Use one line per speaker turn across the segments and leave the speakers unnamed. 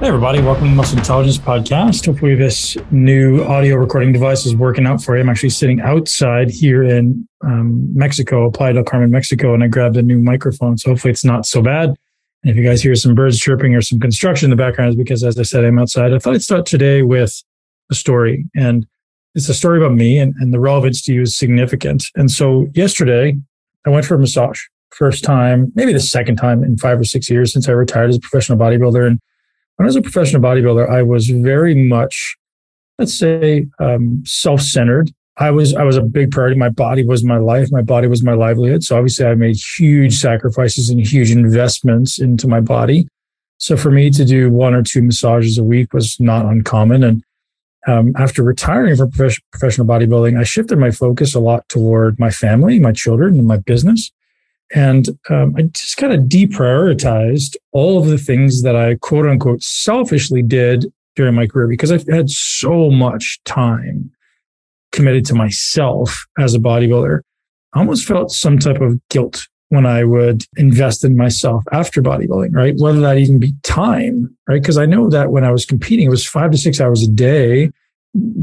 Hey, everybody. Welcome to the Muscle Intelligence Podcast. Hopefully, this new audio recording device is working out for you. I'm actually sitting outside here in um, Mexico, Playa del Carmen, Mexico, and I grabbed a new microphone. So, hopefully, it's not so bad. And if you guys hear some birds chirping or some construction in the background, is because, as I said, I'm outside. I thought I'd start today with a story. And it's a story about me, and, and the relevance to you is significant. And so, yesterday, I went for a massage. First time, maybe the second time in five or six years since I retired as a professional bodybuilder. And when I was a professional bodybuilder, I was very much, let's say, um, self-centered. I was I was a big priority. My body was my life. My body was my livelihood. So obviously, I made huge sacrifices and huge investments into my body. So for me to do one or two massages a week was not uncommon. And um, after retiring from professional bodybuilding, I shifted my focus a lot toward my family, my children, and my business. And um, I just kind of deprioritized all of the things that I quote unquote selfishly did during my career because I've had so much time committed to myself as a bodybuilder. I almost felt some type of guilt when I would invest in myself after bodybuilding, right? Whether that even be time, right? Because I know that when I was competing, it was five to six hours a day,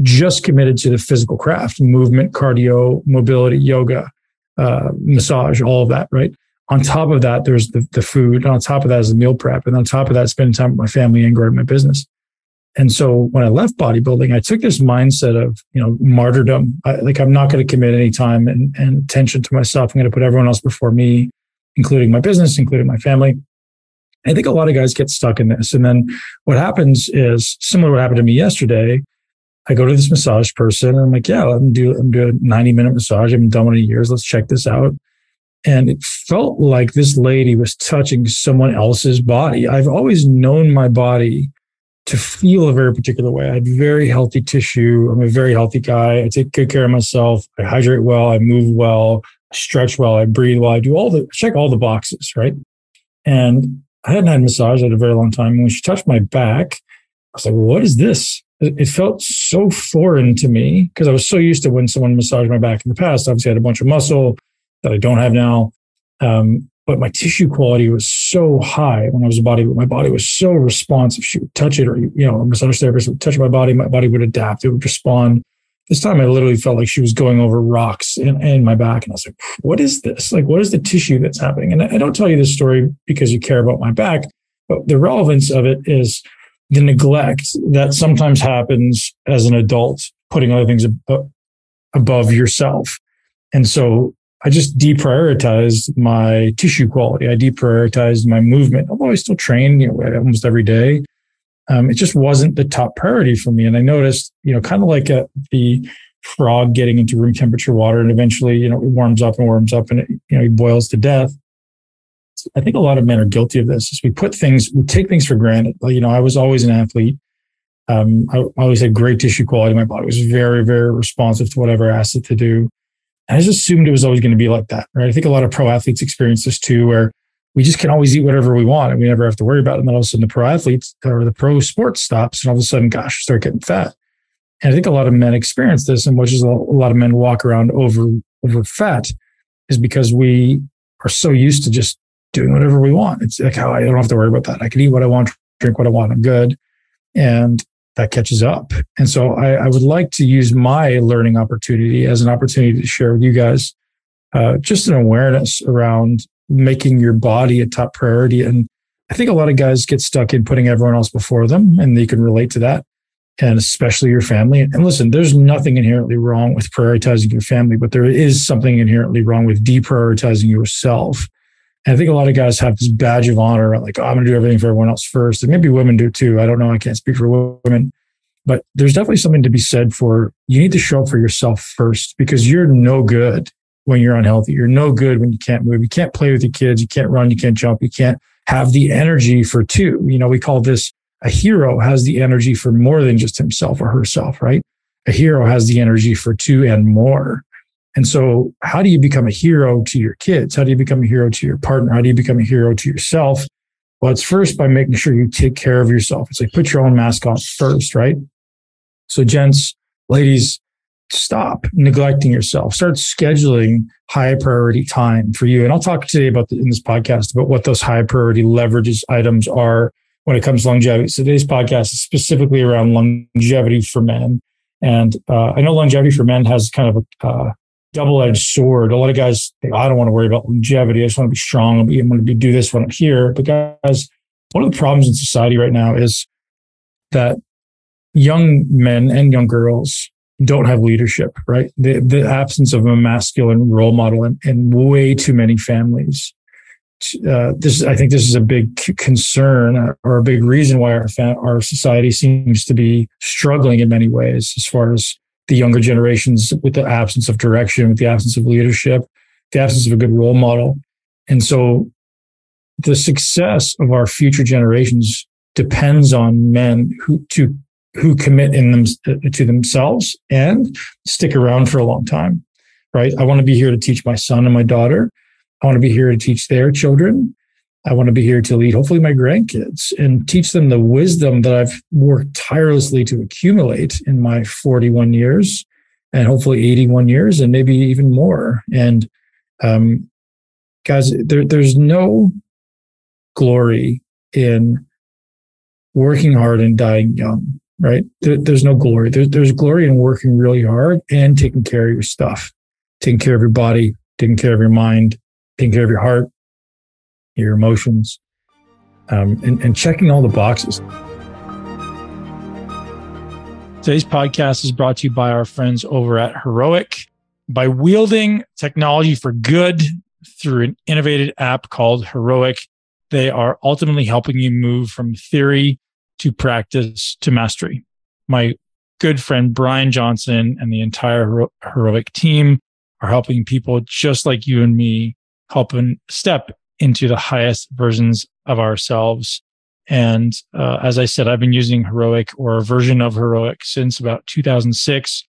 just committed to the physical craft, movement, cardio, mobility, yoga uh, massage, all of that, right? On top of that, there's the, the food. And on top of that is the meal prep. And on top of that, spending time with my family and growing my business. And so when I left bodybuilding, I took this mindset of, you know, martyrdom. I, like I'm not going to commit any time and, and attention to myself. I'm going to put everyone else before me, including my business, including my family. I think a lot of guys get stuck in this. And then what happens is similar to what happened to me yesterday I go to this massage person and I'm like, yeah, I'm do I'm doing a 90 minute massage. I haven't done one in years. Let's check this out. And it felt like this lady was touching someone else's body. I've always known my body to feel a very particular way. I have very healthy tissue. I'm a very healthy guy. I take good care of myself. I hydrate well. I move well. I stretch well. I breathe well. I do all the check all the boxes, right? And I hadn't had massage in a very long time. And when she touched my back, was like, what is this? it felt so foreign to me because I was so used to when someone massaged my back in the past. Obviously, I had a bunch of muscle that I don't have now. Um, but my tissue quality was so high when I was a body. My body was so responsive. She would touch it, or you know, a massage therapist would touch my body. My body would adapt. It would respond. This time, I literally felt like she was going over rocks in, in my back, and I was like, "What is this? Like, what is the tissue that's happening?" And I don't tell you this story because you care about my back, but the relevance of it is the neglect that sometimes happens as an adult, putting other things ab- above yourself. And so I just deprioritized my tissue quality. I deprioritized my movement. Although I still train, you know, almost every day. Um, it just wasn't the top priority for me. And I noticed, you know, kind of like a, the frog getting into room temperature water and eventually, you know, it warms up and warms up and it, you know, he boils to death. I think a lot of men are guilty of this. Is we put things, we take things for granted. You know, I was always an athlete. Um, I, always had great tissue quality. In my body was very, very responsive to whatever I asked it to do. And I just assumed it was always going to be like that, right? I think a lot of pro athletes experience this too, where we just can always eat whatever we want and we never have to worry about it. And then all of a sudden the pro athletes or the pro sports stops and all of a sudden, gosh, start getting fat. And I think a lot of men experience this, and which is a lot of men walk around over over fat, is because we are so used to just doing whatever we want. It's like how I don't have to worry about that. I can eat what I want, drink what I want. I'm good. And that catches up. And so I, I would like to use my learning opportunity as an opportunity to share with you guys uh, just an awareness around making your body a top priority. And I think a lot of guys get stuck in putting everyone else before them, and you can relate to that, and especially your family. And listen, there's nothing inherently wrong with prioritizing your family, but there is something inherently wrong with deprioritizing yourself. And I think a lot of guys have this badge of honor, like, oh, I'm going to do everything for everyone else first. And maybe women do too. I don't know. I can't speak for women. But there's definitely something to be said for you need to show up for yourself first because you're no good when you're unhealthy. You're no good when you can't move. You can't play with your kids. You can't run. You can't jump. You can't have the energy for two. You know, we call this a hero has the energy for more than just himself or herself, right? A hero has the energy for two and more. And so, how do you become a hero to your kids? How do you become a hero to your partner? How do you become a hero to yourself? Well, it's first by making sure you take care of yourself. It's like put your own mask on first, right? So, gents, ladies, stop neglecting yourself. Start scheduling high priority time for you. And I'll talk today about the, in this podcast about what those high priority leverages items are, when it comes to longevity. So today's podcast is specifically around longevity for men. And uh, I know longevity for men has kind of a uh, double edged sword. A lot of guys think, I don't want to worry about longevity. I just want to be strong. I'm going to be, do this when I'm here. But guys, one of the problems in society right now is that young men and young girls don't have leadership, right? The, the absence of a masculine role model in, in way too many families. Uh, this, I think this is a big concern or a big reason why our, fa- our society seems to be struggling in many ways as far as the younger generations with the absence of direction, with the absence of leadership, the absence of a good role model. And so the success of our future generations depends on men who to who commit in them uh, to themselves and stick around for a long time. Right? I want to be here to teach my son and my daughter. I want to be here to teach their children. I want to be here to lead, hopefully, my grandkids and teach them the wisdom that I've worked tirelessly to accumulate in my 41 years and hopefully 81 years and maybe even more. And, um, guys, there, there's no glory in working hard and dying young, right? There, there's no glory. There, there's glory in working really hard and taking care of your stuff, taking care of your body, taking care of your mind, taking care of your heart, your emotions, um, and, and checking all the boxes. Today's podcast is brought to you by our friends over at Heroic. By wielding technology for good through an innovative app called Heroic, they are ultimately helping you move from theory to practice to mastery. My good friend Brian Johnson and the entire Heroic team are helping people just like you and me help helping step into the highest versions of ourselves. And uh, as I said, I've been using Heroic or a version of Heroic since about 2006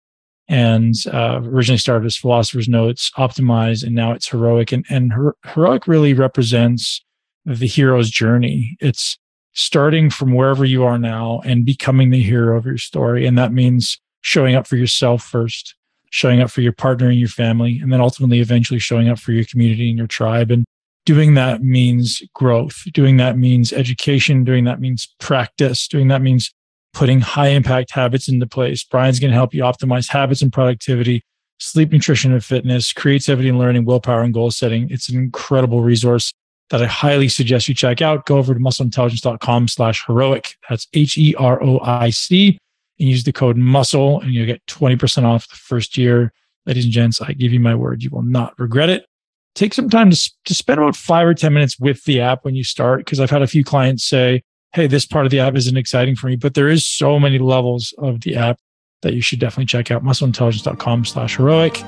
and uh, originally started as Philosopher's Notes, Optimize, and now it's Heroic. And, and Her- Heroic really represents the hero's journey. It's starting from wherever you are now and becoming the hero of your story. And that means showing up for yourself first, showing up for your partner and your family, and then ultimately eventually showing up for your community and your tribe. And doing that means growth. Doing that means education. Doing that means practice. Doing that means putting high impact habits into place. Brian's going to help you optimize habits and productivity, sleep, nutrition, and fitness, creativity and learning, willpower and goal setting. It's an incredible resource that I highly suggest you check out. Go over to muscleintelligence.com slash heroic. That's H E R O I C and use the code muscle and you'll get 20% off the first year. Ladies and gents, I give you my word, you will not regret it take some time to, to spend about five or 10 minutes with the app when you start. Cause I've had a few clients say, Hey, this part of the app isn't exciting for me, but there is so many levels of the app that you should definitely check out muscleintelligence.com slash heroic.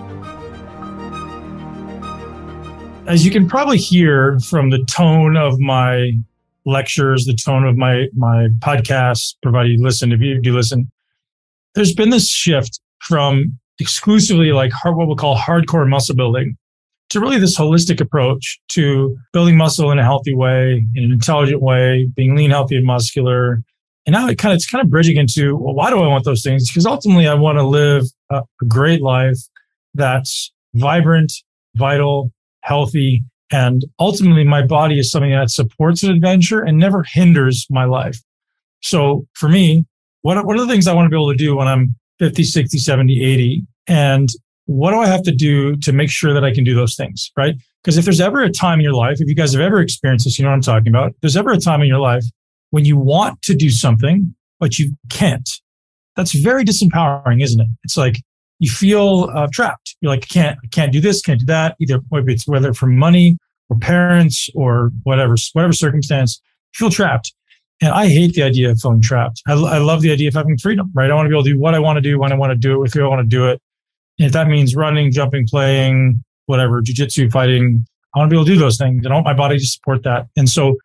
As you can probably hear from the tone of my lectures, the tone of my, my podcasts, provided you listen, if you do listen, there's been this shift from exclusively like hard, what we'll call hardcore muscle building to really this holistic approach to building muscle in a healthy way, in an intelligent way, being lean, healthy, and muscular. And now it kind of it's kind of bridging into well, why do I want those things? Because ultimately, I want to live a, great life that's vibrant, vital, healthy, and ultimately, my body is something that supports an adventure and never hinders my life. So for me, what, what are the things I want to be able to do when I'm 50, 60, 70, 80? And what do I have to do to make sure that I can do those things? Right. Because if there's ever a time in your life, if you guys have ever experienced this, you know what I'm talking about. There's ever a time in your life when you want to do something, but you can't. That's very disempowering, isn't it? It's like you feel uh, trapped. You're like, can't, can't do this, can't do that. Either maybe it's whether from money or parents or whatever, whatever circumstance, feel trapped. And I hate the idea of feeling trapped. I, I love the idea of having freedom, right? I want to be able to do what I want to do when I want to do it with who I want to do it if that means running, jumping, playing, whatever, jujitsu, fighting, I want to be able to do those things. I want my body to support that. And so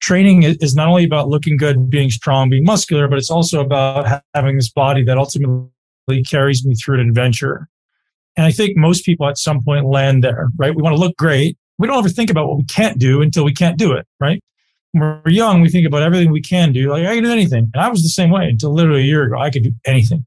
training is not only about looking good, being strong, being muscular, but it's also about having this body that ultimately carries me through an adventure. And I think most people at some point land there, right? We want to look great. We don't ever think about what we can't do until we can't do it, right? When we're young, we think about everything we can do. Like, I can do anything. And I was the same way until literally a year ago. I could do anything.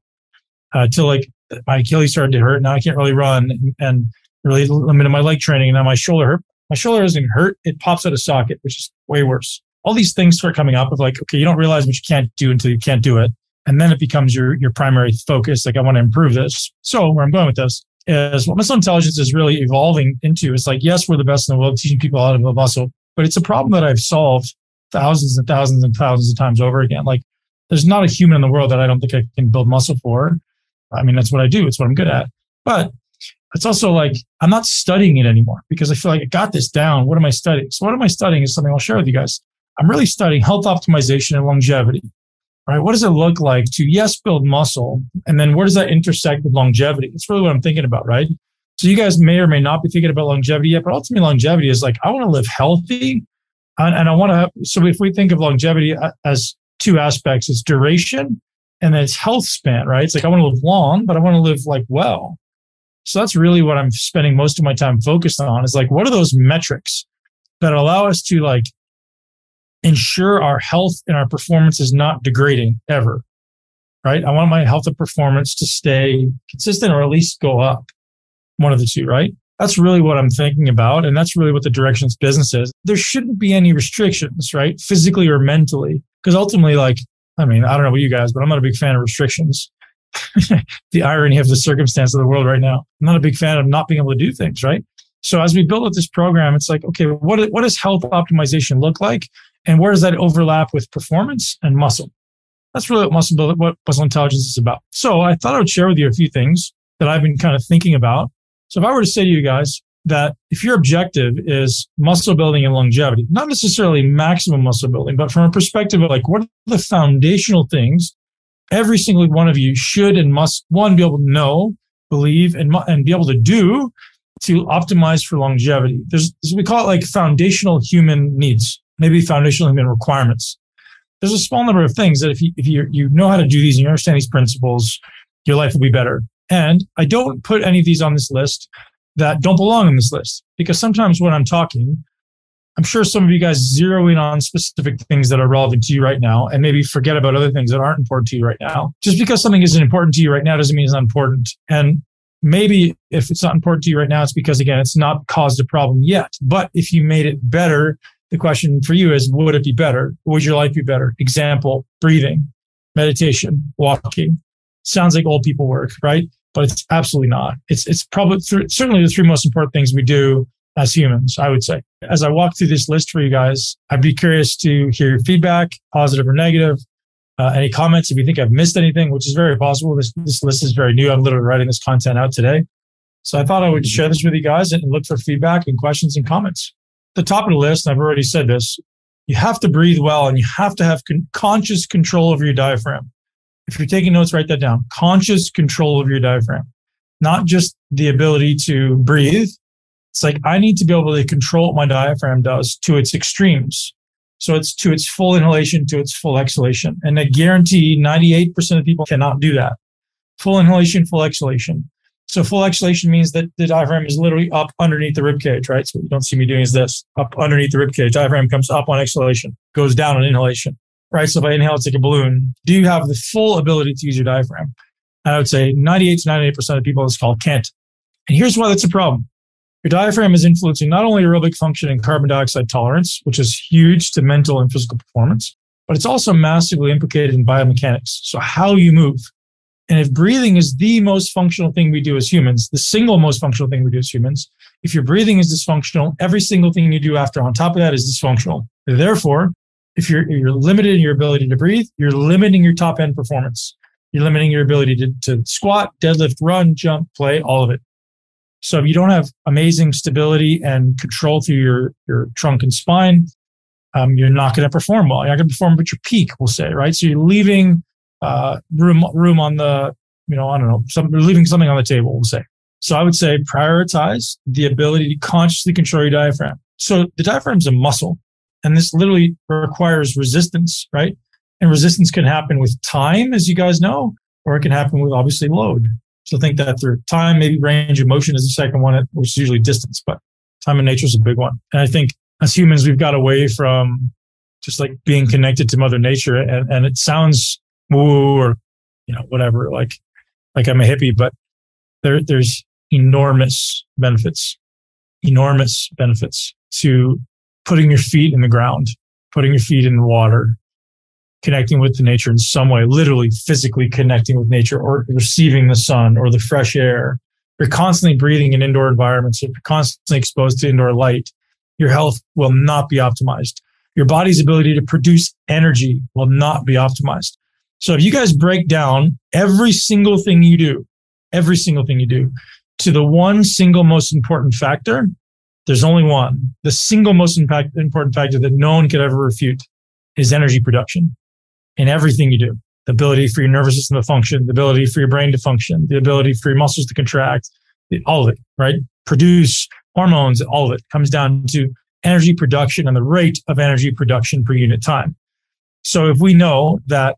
Uh, till like my Achilles started to hurt. Now I can't really run and really limited my leg training. And now my shoulder hurt. My shoulder doesn't hurt. It pops out of socket, which is way worse. all these things start coming up of like, okay, you don't realize what you can't do until you can't do it. And then it becomes your, your primary focus. Like, I want to improve this. So where I'm going with this is what muscle intelligence is really evolving into. It's like, yes, we're the best in the world teaching people how to build muscle, but it's a problem that I've solved thousands and thousands and thousands of times over again. Like there's not a human in the world that I don't think I can build muscle for. I mean, that's what I do. It's what I'm good at. But it's also like I'm not studying it anymore because I feel like I got this down. What am I studying? So what am I studying is something I'll share with you guys. I'm really studying health optimization and longevity. Right? What does it look like to yes build muscle, and then where does that intersect with longevity? That's really what I'm thinking about, right? So you guys may or may not be thinking about longevity yet, but ultimately longevity is like I want to live healthy, and, and I want to. Have, So if we think of longevity uh, as two aspects, it's duration and then it's health span, right? It's like I want to live long, but I want to live like well. So that's really what I'm spending most of my time focused on is like, what are those metrics that allow us to like ensure our health and our performance is not degrading ever? Right. I want my health and performance to stay consistent or at least go up. One of the two, right? That's really what I'm thinking about. And that's really what the directions business is. There shouldn't be any restrictions, right? Physically or mentally. Because ultimately, like, I mean, I don't know about you guys, but I'm not a big fan of restrictions. the irony of the circumstance of the world right now. I'm not a big fan of not being able to do things, right? So as we build up this program, it's like, okay, what, what does health optimization look like? And where does that overlap with performance and muscle? That's really what muscle what muscle intelligence is about. So I thought I would share with you a few things that I've been kind of thinking about. So if I were to say to you guys that if your objective is muscle building and longevity, not necessarily maximum muscle building, but from a perspective of like, what are the foundational things every single one of you should and must one be able to know, believe, and and be able to do to optimize for longevity. There's we call it like foundational human needs, maybe foundational human requirements. There's a small number of things that if you if you you know how to do these and you understand these principles, your life will be better. And I don't put any of these on this list that don't belong in this list because sometimes when I'm talking, I'm sure some of you guys zero in on specific things that are relevant to you right now and maybe forget about other things that aren't important to you right now. Just because something isn't important to you right now doesn't mean it's not important. And maybe if it's not important to you right now, it's because again, it's not caused a problem yet. But if you made it better, the question for you is, would it be better? Would your life be better? Example, breathing, meditation, walking. Sounds like old people work, right? But it's absolutely not. It's, it's probably th- certainly the three most important things we do as humans, I would say. As I walk through this list for you guys, I'd be curious to hear your feedback, positive or negative. Uh, any comments if you think I've missed anything, which is very possible. This, this list is very new. I'm literally writing this content out today. So I thought I would share this with you guys and look for feedback and questions and comments. The top of the list, I've already said this, you have to breathe well and you have to have con- conscious control over your diaphragm. If you're taking notes, write that down. Conscious control of your diaphragm, not just the ability to breathe, it's like I need to be able to control what my diaphragm does to its extremes. So it's to its full inhalation, to its full exhalation. And I guarantee 98% of people cannot do that. Full inhalation, full exhalation. So full exhalation means that the diaphragm is literally up underneath the rib cage, right? So what you don't see me doing is this up underneath the rib cage. Diaphragm comes up on exhalation, goes down on inhalation, right? So if I inhale, it's like a balloon. Do you have the full ability to use your diaphragm? And I would say 98 to 98% of people on this call can't. And here's why that's a problem. Your diaphragm is influencing not only aerobic function and carbon dioxide tolerance, which is huge to mental and physical performance, but it's also massively implicated in biomechanics. So how you move. And if breathing is the most functional thing we do as humans, the single most functional thing we do as humans, if your breathing is dysfunctional, every single thing you do after on top of that is dysfunctional. Therefore, if you're, you're limited in your ability to breathe, you're limiting your top end performance. You're limiting your ability to, to squat, deadlift, run, jump, play, all of it. So if you don't have amazing stability and control through your, your trunk and spine, um, you're not going to perform well. You're not going to perform at your peak, we'll say, right? So you're leaving uh, room room on the, you know, I don't know, some, you're leaving something on the table, we'll say. So I would say prioritize the ability to consciously control your diaphragm. So the diaphragm is a muscle, and this literally requires resistance, right? And resistance can happen with time, as you guys know, or it can happen with obviously load. So think that through. Time, maybe range of motion is the second one, which is usually distance, but time and nature is a big one. And I think as humans, we've got away from just like being connected to mother nature. And, and it sounds woo or, you know, whatever, like, like I'm a hippie, but there, there's enormous benefits, enormous benefits to putting your feet in the ground putting your feet in the water, connecting with the nature in some way, literally physically connecting with nature or receiving the sun or the fresh air. You're constantly breathing in indoor environments. If you're constantly exposed to indoor light, your health will not be optimized. Your body's ability to produce energy will not be optimized. So if you guys break down every single thing you do, every single thing you do to the one single most important factor, there's only one. The single most impact, important factor that no one could ever refute is energy production in everything you do. The ability for your nervous system to function, the ability for your brain to function, the ability for your muscles to contract, all of it, right? Produce hormones, all of it comes down to energy production and the rate of energy production per unit time. So if we know that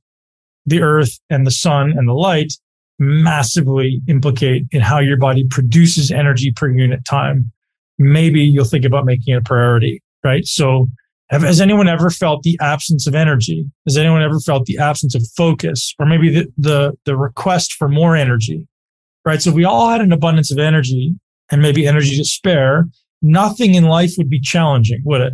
the earth and the sun and the light massively implicate in how your body produces energy per unit time, maybe you'll think about making it a priority, right? So have, has anyone ever felt the absence of energy? Has anyone ever felt the absence of focus or maybe the, the, the request for more energy, right? So we all had an abundance of energy and maybe energy to spare, nothing in life would be challenging, would it?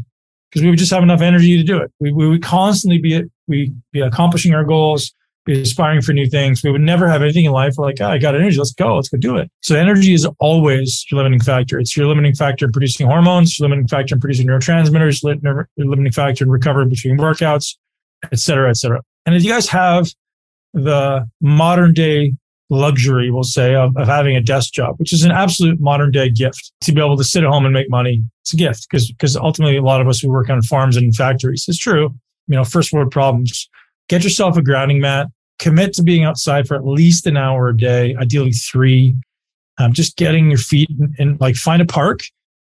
Because we would just have enough energy to do it. We, we would constantly be, we be accomplishing our goals, aspiring for new things. We would never have anything in life. We're like, oh, I got energy. Let's go. Let's go do it. So energy is always your limiting factor. It's your limiting factor in producing hormones, your limiting factor in producing neurotransmitters, your limiting factor in recovery between workouts, et cetera, et cetera. And if you guys have the modern day luxury, we'll say, of, of having a desk job, which is an absolute modern day gift to be able to sit at home and make money. It's a gift because, because ultimately a lot of us who work on farms and factories, it's true. You know, first world problems. Get yourself a grounding mat, commit to being outside for at least an hour a day, ideally three. Um, just getting your feet and like find a park,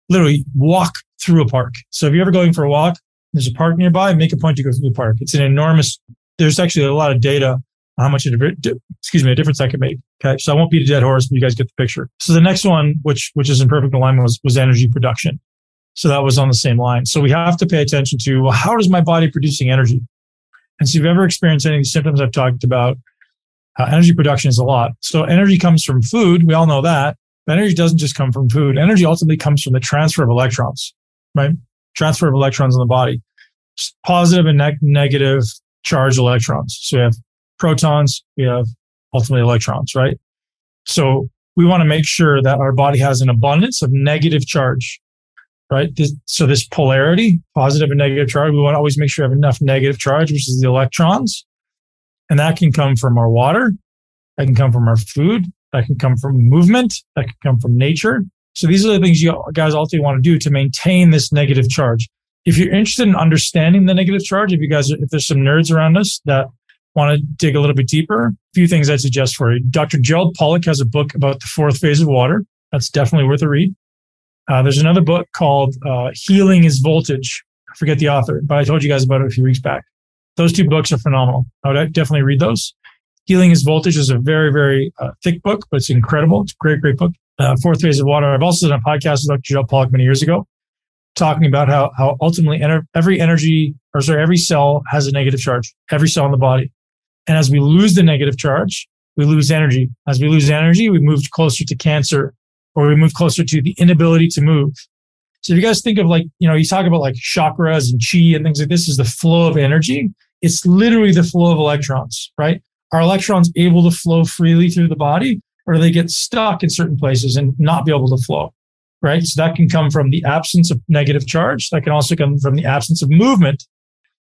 literally walk through a park. So if you're ever going for a walk, there's a park nearby, make a point to go through the park. It's an enormous, there's actually a lot of data on how much, excuse me, a difference that could make. Okay. So I won't beat a dead horse, but you guys get the picture. So the next one, which, which is in perfect alignment was, was energy production. So that was on the same line. So we have to pay attention to, well, how is my body producing energy? And so if you've ever experienced any of symptoms I've talked about, uh, energy production is a lot. So energy comes from food. We all know that. But energy doesn't just come from food. Energy ultimately comes from the transfer of electrons, right? Transfer of electrons in the body, positive and ne- negative charged electrons. So we have protons, we have ultimately electrons, right? So we want to make sure that our body has an abundance of negative charge, right? This, so this polarity, positive and negative charge, we want to always make sure we have enough negative charge, which is the electrons. And that can come from our water. That can come from our food. That can come from movement. That can come from nature. So these are the things you guys ultimately want to do to maintain this negative charge. If you're interested in understanding the negative charge, if you guys, if there's some nerds around us that want to dig a little bit deeper, a few things I'd suggest for you. Dr. Gerald Pollack has a book about the fourth phase of water. That's definitely worth a read. Uh, there's another book called uh, Healing is Voltage. I forget the author, but I told you guys about it a few weeks back. Those two books are phenomenal. I would definitely read those. Healing is Voltage is a very, very uh, thick book, but it's incredible. It's a great, great book. Uh, fourth phase of water. I've also done a podcast with Dr. Joe Pollack many years ago, talking about how, how ultimately ener- every energy, or sorry, every cell has a negative charge, every cell in the body. And as we lose the negative charge, we lose energy. As we lose energy, we move closer to cancer or we move closer to the inability to move. So if you guys think of like, you know, you talk about like chakras and chi and things like this is the flow of energy. It's literally the flow of electrons, right? Are electrons able to flow freely through the body or do they get stuck in certain places and not be able to flow? Right. So that can come from the absence of negative charge. That can also come from the absence of movement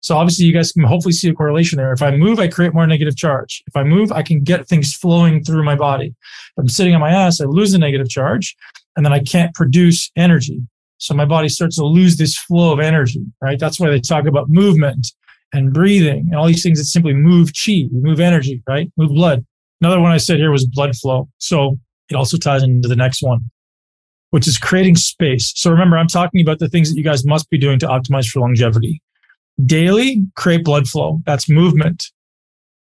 so obviously you guys can hopefully see a correlation there. If I move, I create more negative charge. If I move, I can get things flowing through my body. If I'm sitting on my ass, I lose the negative charge and then I can't produce energy. So my body starts to lose this flow of energy, right? That's why they talk about movement and breathing and all these things that simply move chi, move energy, right? Move blood. Another one I said here was blood flow. So it also ties into the next one, which is creating space. So remember, I'm talking about the things that you guys must be doing to optimize for longevity daily create blood flow. That's movement,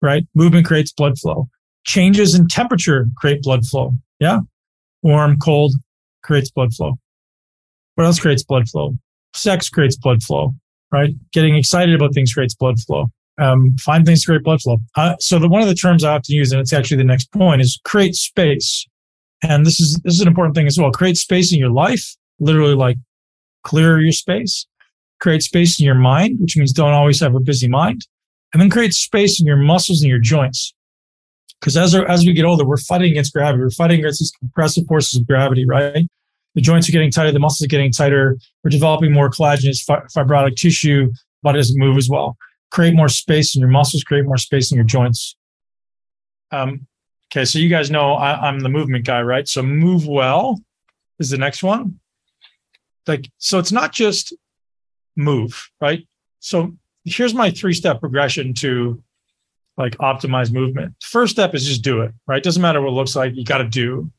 right? Movement creates blood flow. Changes in temperature create blood flow. Yeah. Warm, cold creates blood flow. What else creates blood flow? Sex creates blood flow, right? Getting excited about things creates blood flow. Um, find things to create blood flow. Uh, so the, one of the terms I often use, and it's actually the next point, is create space. And this is this is an important thing as well. Create space in your life, literally like clear your space create space in your mind, which means don't always have a busy mind, and then create space in your muscles and your joints. Because as, as we get older, we're fighting against gravity. We're fighting against these compressive forces of gravity, right? The joints are getting tighter, the muscles are getting tighter. We're developing more collagenous fibrotic tissue. Body doesn't move as well. Create more space in your muscles, create more space in your joints. Um, okay, so you guys know I, I'm the movement guy, right? So move well is the next one. Like, so it's not just move, right? So here's my three step progression to like optimize movement. First step is just do it, right? Doesn't matter what it looks like, you got to do,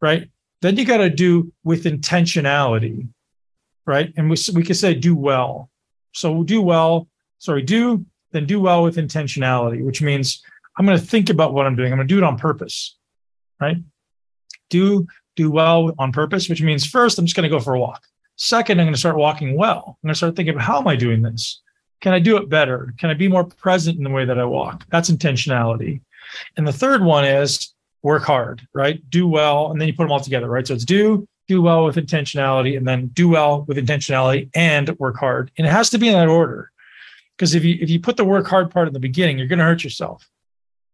right? Then you got to do with intentionality, right? And we, we could say do well. So do well, sorry, do, then do well with intentionality, which means I'm going to think about what I'm doing. I'm going to do it on purpose, right? Do do well on purpose, which means first I'm just going to go for a walk. Second, I'm going to start walking well. I'm going to start thinking, about how am I doing this? Can I do it better? Can I be more present in the way that I walk? That's intentionality. And the third one is work hard, right? Do well, and then you put them all together, right? So it's do, do well with intentionality, and then do well with intentionality and work hard. And it has to be in that order. Because if you if you put the work hard part in the beginning, you're going to hurt yourself.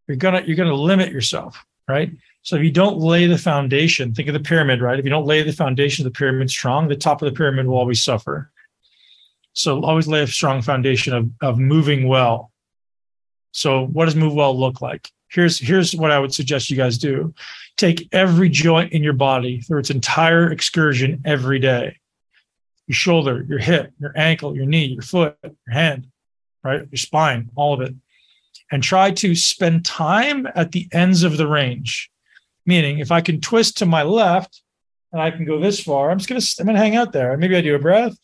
You're gonna you're gonna limit yourself, right? So if you don't lay the foundation, think of the pyramid, right? If you don't lay the foundation of the pyramid strong, the top of the pyramid will always suffer. So always lay a strong foundation of, of moving well. So what does move well look like? Here's here's what I would suggest you guys do. Take every joint in your body through its entire excursion every day. Your shoulder, your hip, your ankle, your knee, your foot, your hand, right? Your spine, all of it. And try to spend time at the ends of the range Meaning, if I can twist to my left and I can go this far, I'm just gonna I'm gonna hang out there. Maybe I do a breath.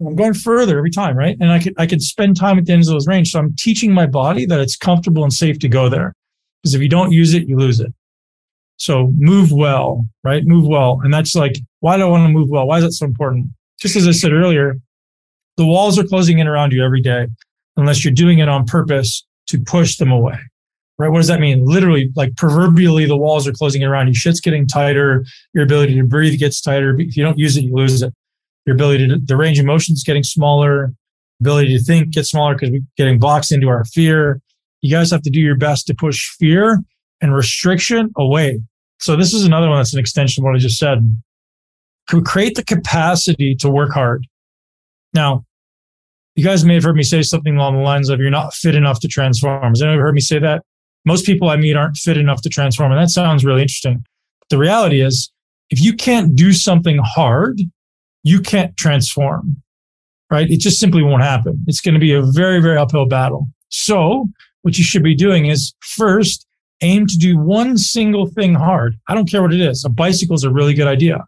I'm going further every time, right? And I can I can spend time at the ends of those range. So I'm teaching my body that it's comfortable and safe to go there. Because if you don't use it, you lose it. So move well, right? Move well. And that's like, why do I want to move well? Why is that so important? Just as I said earlier, the walls are closing in around you every day unless you're doing it on purpose to push them away. Right? What does that mean? Literally, like proverbially, the walls are closing around you. Shit's getting tighter. Your ability to breathe gets tighter. If you don't use it, you lose it. Your ability to, the range of motion is getting smaller. Ability to think gets smaller because we're getting boxed into our fear. You guys have to do your best to push fear and restriction away. So this is another one that's an extension of what I just said. Create the capacity to work hard. Now, you guys may have heard me say something along the lines of you're not fit enough to transform. Has anyone heard me say that? Most people I meet aren't fit enough to transform. And that sounds really interesting. The reality is, if you can't do something hard, you can't transform, right? It just simply won't happen. It's going to be a very, very uphill battle. So what you should be doing is first aim to do one single thing hard. I don't care what it is. A bicycle is a really good idea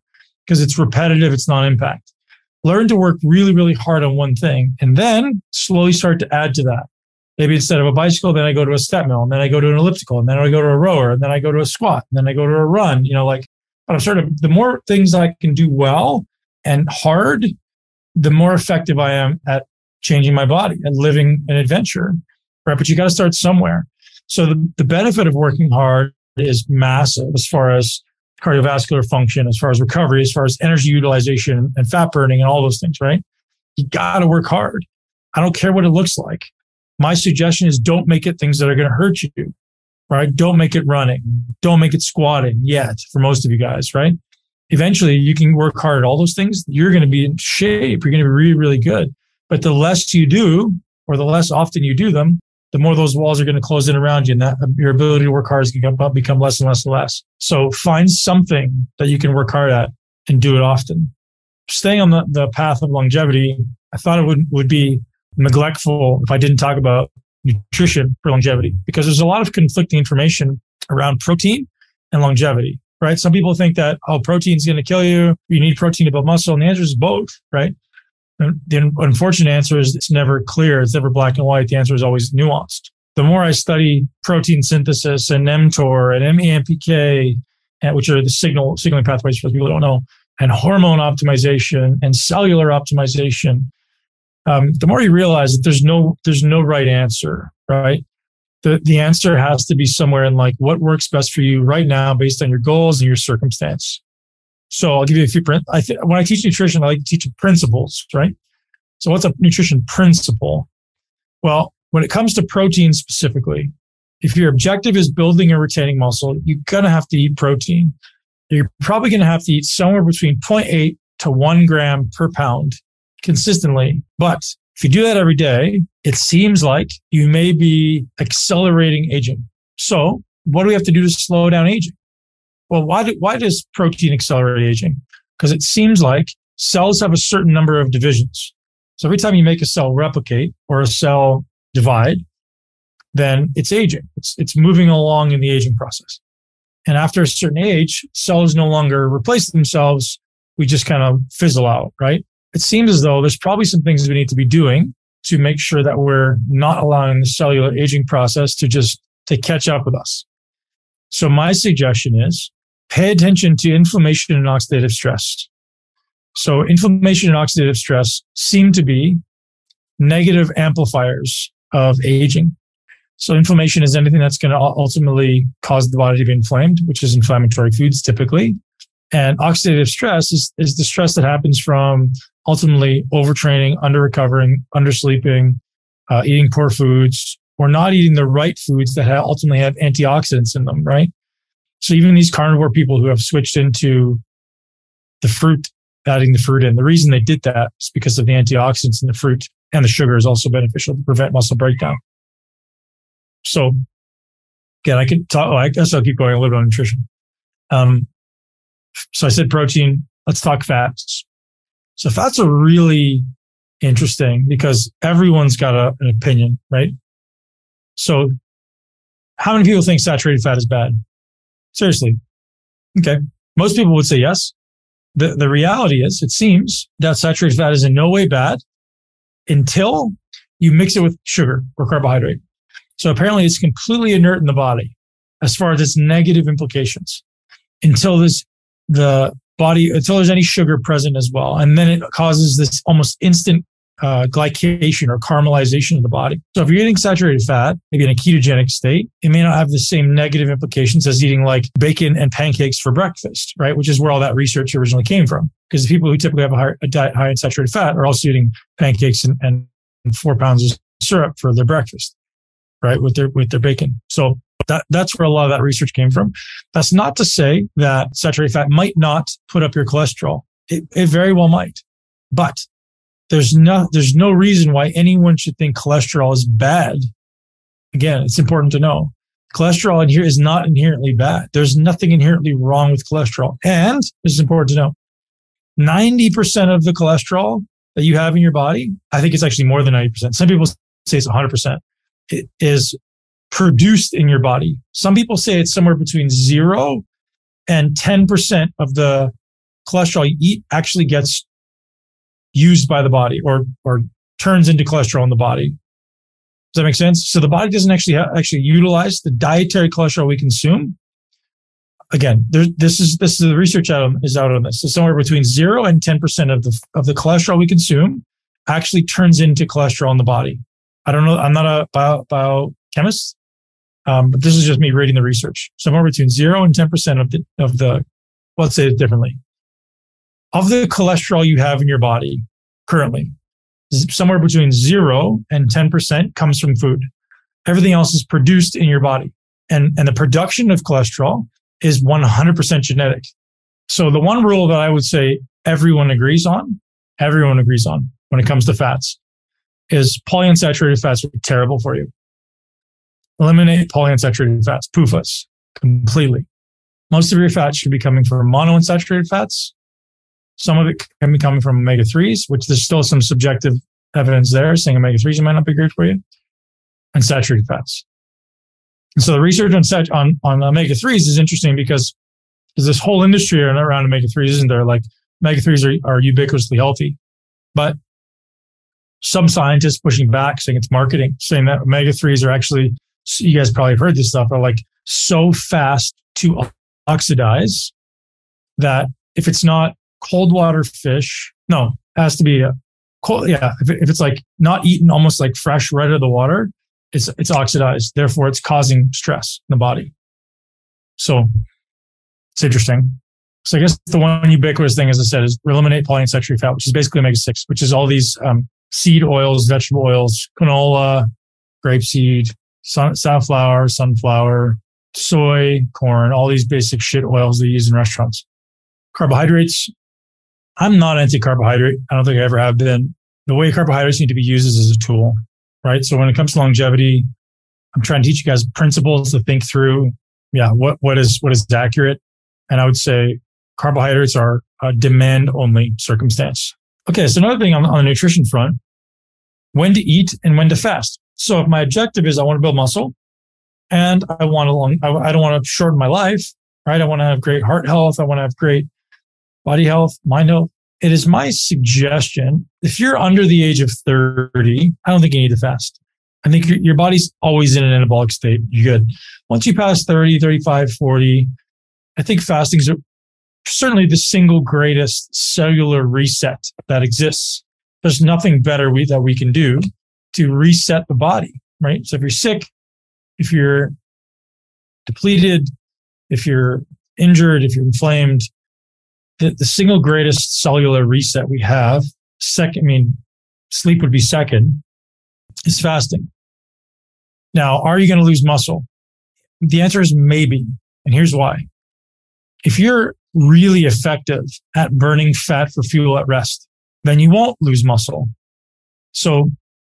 because it's repetitive. It's non-impact learn to work really, really hard on one thing and then slowly start to add to that. Maybe instead of a bicycle, then I go to a step mill and then I go to an elliptical and then I go to a rower and then I go to a squat and then I go to a run, you know, like, but I'm sort of the more things I can do well and hard, the more effective I am at changing my body and living an adventure. Right. But you got to start somewhere. So the, the benefit of working hard is massive as far as cardiovascular function, as far as recovery, as far as energy utilization and fat burning and all those things, right? You got to work hard. I don't care what it looks like. My suggestion is don't make it things that are going to hurt you, right? Don't make it running. Don't make it squatting yet for most of you guys, right? Eventually you can work hard at all those things. You're going to be in shape. You're going to be really, really good. But the less you do, or the less often you do them, the more those walls are going to close in around you and that your ability to work hard is going to become less and less and less. So find something that you can work hard at and do it often. Staying on the, the path of longevity, I thought it would, would be neglectful if I didn't talk about nutrition for longevity because there's a lot of conflicting information around protein and longevity, right? Some people think that, oh, protein is going to kill you. You need protein to build muscle. And the answer is both, right? The unfortunate answer is it's never clear. It's never black and white. The answer is always nuanced. The more I study protein synthesis and mTOR and AMPK, which are the signal signaling pathways for people who don't know, and hormone optimization and cellular optimization, um, the more you realize that there's no there's no right answer, right? The the answer has to be somewhere in like what works best for you right now based on your goals and your circumstance. So I'll give you a few. I when I teach nutrition, I like to teach principles, right? So what's a nutrition principle? Well, when it comes to protein specifically, if your objective is building and retaining muscle, you're going to have to eat protein. You're probably going to have to eat somewhere between 0.8 to 1 gram per pound consistently. But if you do that every day, it seems like you may be accelerating aging. So what do we have to do to slow down aging? Well, why, do, why does protein accelerate aging? Because it seems like cells have a certain number of divisions. So every time you make a cell replicate or a cell divide, then it's aging. It's, it's moving along in the aging process. And after a certain age, cells no longer replace themselves. We just kind of fizzle out, right? It seems as though there's probably some things we need to be doing to make sure that we're not allowing the cellular aging process to just to catch up with us. So my suggestion is pay attention to inflammation and oxidative stress. So inflammation and oxidative stress seem to be negative amplifiers of aging. So inflammation is anything that's going to ultimately cause the body to be inflamed, which is inflammatory foods typically. And oxidative stress is, is the stress that happens from ultimately overtraining, under recovering, undersleeping, uh, eating poor foods, or not eating the right foods that ultimately have antioxidants in them, right? So even these carnivore people who have switched into the fruit, adding the fruit in, the reason they did that is because of the antioxidants in the fruit and the sugar is also beneficial to prevent muscle breakdown. So again, I could talk. Oh, I guess I'll keep going a little bit on nutrition. Um, so I said protein. Let's talk fats. So fats are really interesting because everyone's got a, an opinion, right? So how many people think saturated fat is bad? Seriously. Okay. Most people would say yes. The, the reality is, it seems that saturated fat is in no way bad until you mix it with sugar or carbohydrate. So apparently it's completely inert in the body as far as its negative implications until this, the body, until there's any sugar present as well. And then it causes this almost instant uh, glycation or caramelization of the body. So if you're eating saturated fat, maybe in a ketogenic state, it may not have the same negative implications as eating like bacon and pancakes for breakfast, right? Which is where all that research originally came from. Because the people who typically have a, high, a diet high in saturated fat are also eating pancakes and, and four pounds of syrup for their breakfast right? With their, with their bacon. So that, that's where a lot of that research came from. That's not to say that saturated fat might not put up your cholesterol. It, it very well might, but there's no, there's no reason why anyone should think cholesterol is bad. Again, it's important to know cholesterol in here is not inherently bad. There's nothing inherently wrong with cholesterol. And this is important to know 90% of the cholesterol that you have in your body, I think it's actually more than 90%. Some people say it's 100% is produced in your body. Some people say it's somewhere between zero and 10% of the cholesterol you eat actually gets used by the body or, or turns into cholesterol in the body. Does that make sense? So the body doesn't actually ha- actually utilize the dietary cholesterol we consume. Again, there, this is this is the research out is out on this. So somewhere between zero and ten percent of the of the cholesterol we consume actually turns into cholesterol in the body. I don't know. I'm not a bio, biochemist, um, but this is just me reading the research. Somewhere between zero and 10% of the, of the, let's say it differently, of the cholesterol you have in your body currently, somewhere between zero and 10% comes from food. Everything else is produced in your body. And, and the production of cholesterol is 100% genetic. So the one rule that I would say everyone agrees on, everyone agrees on when it comes to fats is polyunsaturated fats are terrible for you. Eliminate polyunsaturated fats, PUFAs, completely. Most of your fats should be coming from monounsaturated fats. Some of it can be coming from omega 3s, which there's still some subjective evidence there saying omega 3s might not be great for you, and saturated fats. And so the research on, sat- on, on omega 3s is interesting because there's this whole industry around omega 3s, isn't there? Like omega 3s are, are ubiquitously healthy, but some scientists pushing back saying it's marketing, saying that omega 3s are actually, you guys probably have heard this stuff, are like so fast to oxidize that if it's not cold water fish, no, has to be a cold. Yeah. If, if it's like not eaten almost like fresh right out of the water, it's, it's oxidized. Therefore, it's causing stress in the body. So it's interesting. So I guess the one ubiquitous thing, as I said, is eliminate polyunsaturated fat, which is basically omega six, which is all these um, seed oils, vegetable oils, canola, grapeseed, sun, safflower, sunflower, soy, corn, all these basic shit oils they use in restaurants. Carbohydrates. I'm not anti-carbohydrate. I don't think I ever have been. The way carbohydrates need to be used is as a tool, right? So when it comes to longevity, I'm trying to teach you guys principles to think through. Yeah, what what is what is accurate, and I would say carbohydrates are a demand only circumstance. Okay, so another thing on, on the nutrition front, when to eat and when to fast. So if my objective is I want to build muscle, and I want to long, I, I don't want to shorten my life, right? I want to have great heart health. I want to have great body health, mind health. It is my suggestion if you're under the age of 30, I don't think you need to fast. I think your, your body's always in an anabolic state. You're good. Once you pass 30, 35, 40, I think fasting is certainly the single greatest cellular reset that exists. There's nothing better we, that we can do to reset the body, right? So if you're sick, if you're depleted, if you're injured, if you're inflamed, the, the single greatest cellular reset we have, second, I mean, sleep would be second, is fasting. Now, are you going to lose muscle? The answer is maybe. And here's why. If you're really effective at burning fat for fuel at rest, then you won't lose muscle. So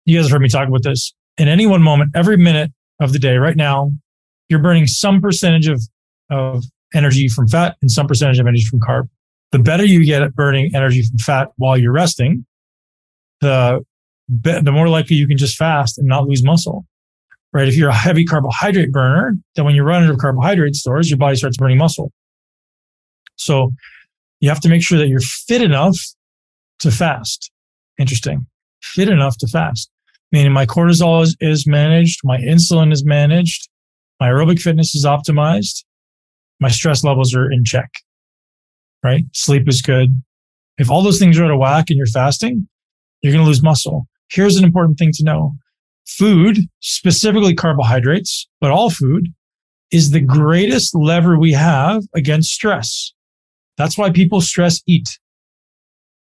you guys have heard me talk about this. In any one moment, every minute of the day, right now, you're burning some percentage of, of energy from fat and some percentage of energy from carb. The better you get at burning energy from fat while you're resting, the, the more likely you can just fast and not lose muscle right? If you're a heavy carbohydrate burner, then when you run out of carbohydrate stores, your body starts burning muscle. So you have to make sure that you're fit enough to fast. Interesting. Fit enough to fast. Meaning my cortisol is, is managed, my insulin is managed, my aerobic fitness is optimized, my stress levels are in check. Right? Sleep is good. If all those things are out of whack and you're fasting, you're going to lose muscle. Here's an important thing to know. Food, specifically carbohydrates, but all food is the greatest lever we have against stress. That's why people stress eat.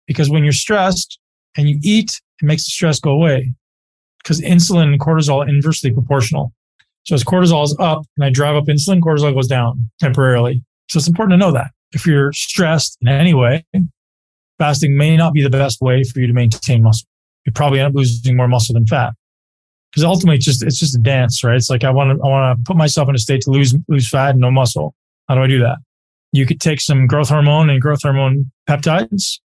Because when you're stressed and you eat, it makes the stress go away. Because insulin and cortisol are inversely proportional. So as cortisol is up and I drive up insulin, cortisol goes down temporarily. So it's important to know that. If you're stressed in any way, fasting may not be the best way for you to maintain muscle. You probably end up losing more muscle than fat. Because ultimately it's just it's just a dance, right? It's like I want to I want to put myself in a state to lose lose fat and no muscle. How do I do that? You could take some growth hormone and growth hormone peptides.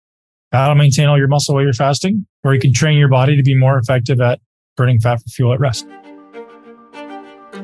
That'll maintain all your muscle while you're fasting, or you can train your body to be more effective at burning fat for fuel at rest.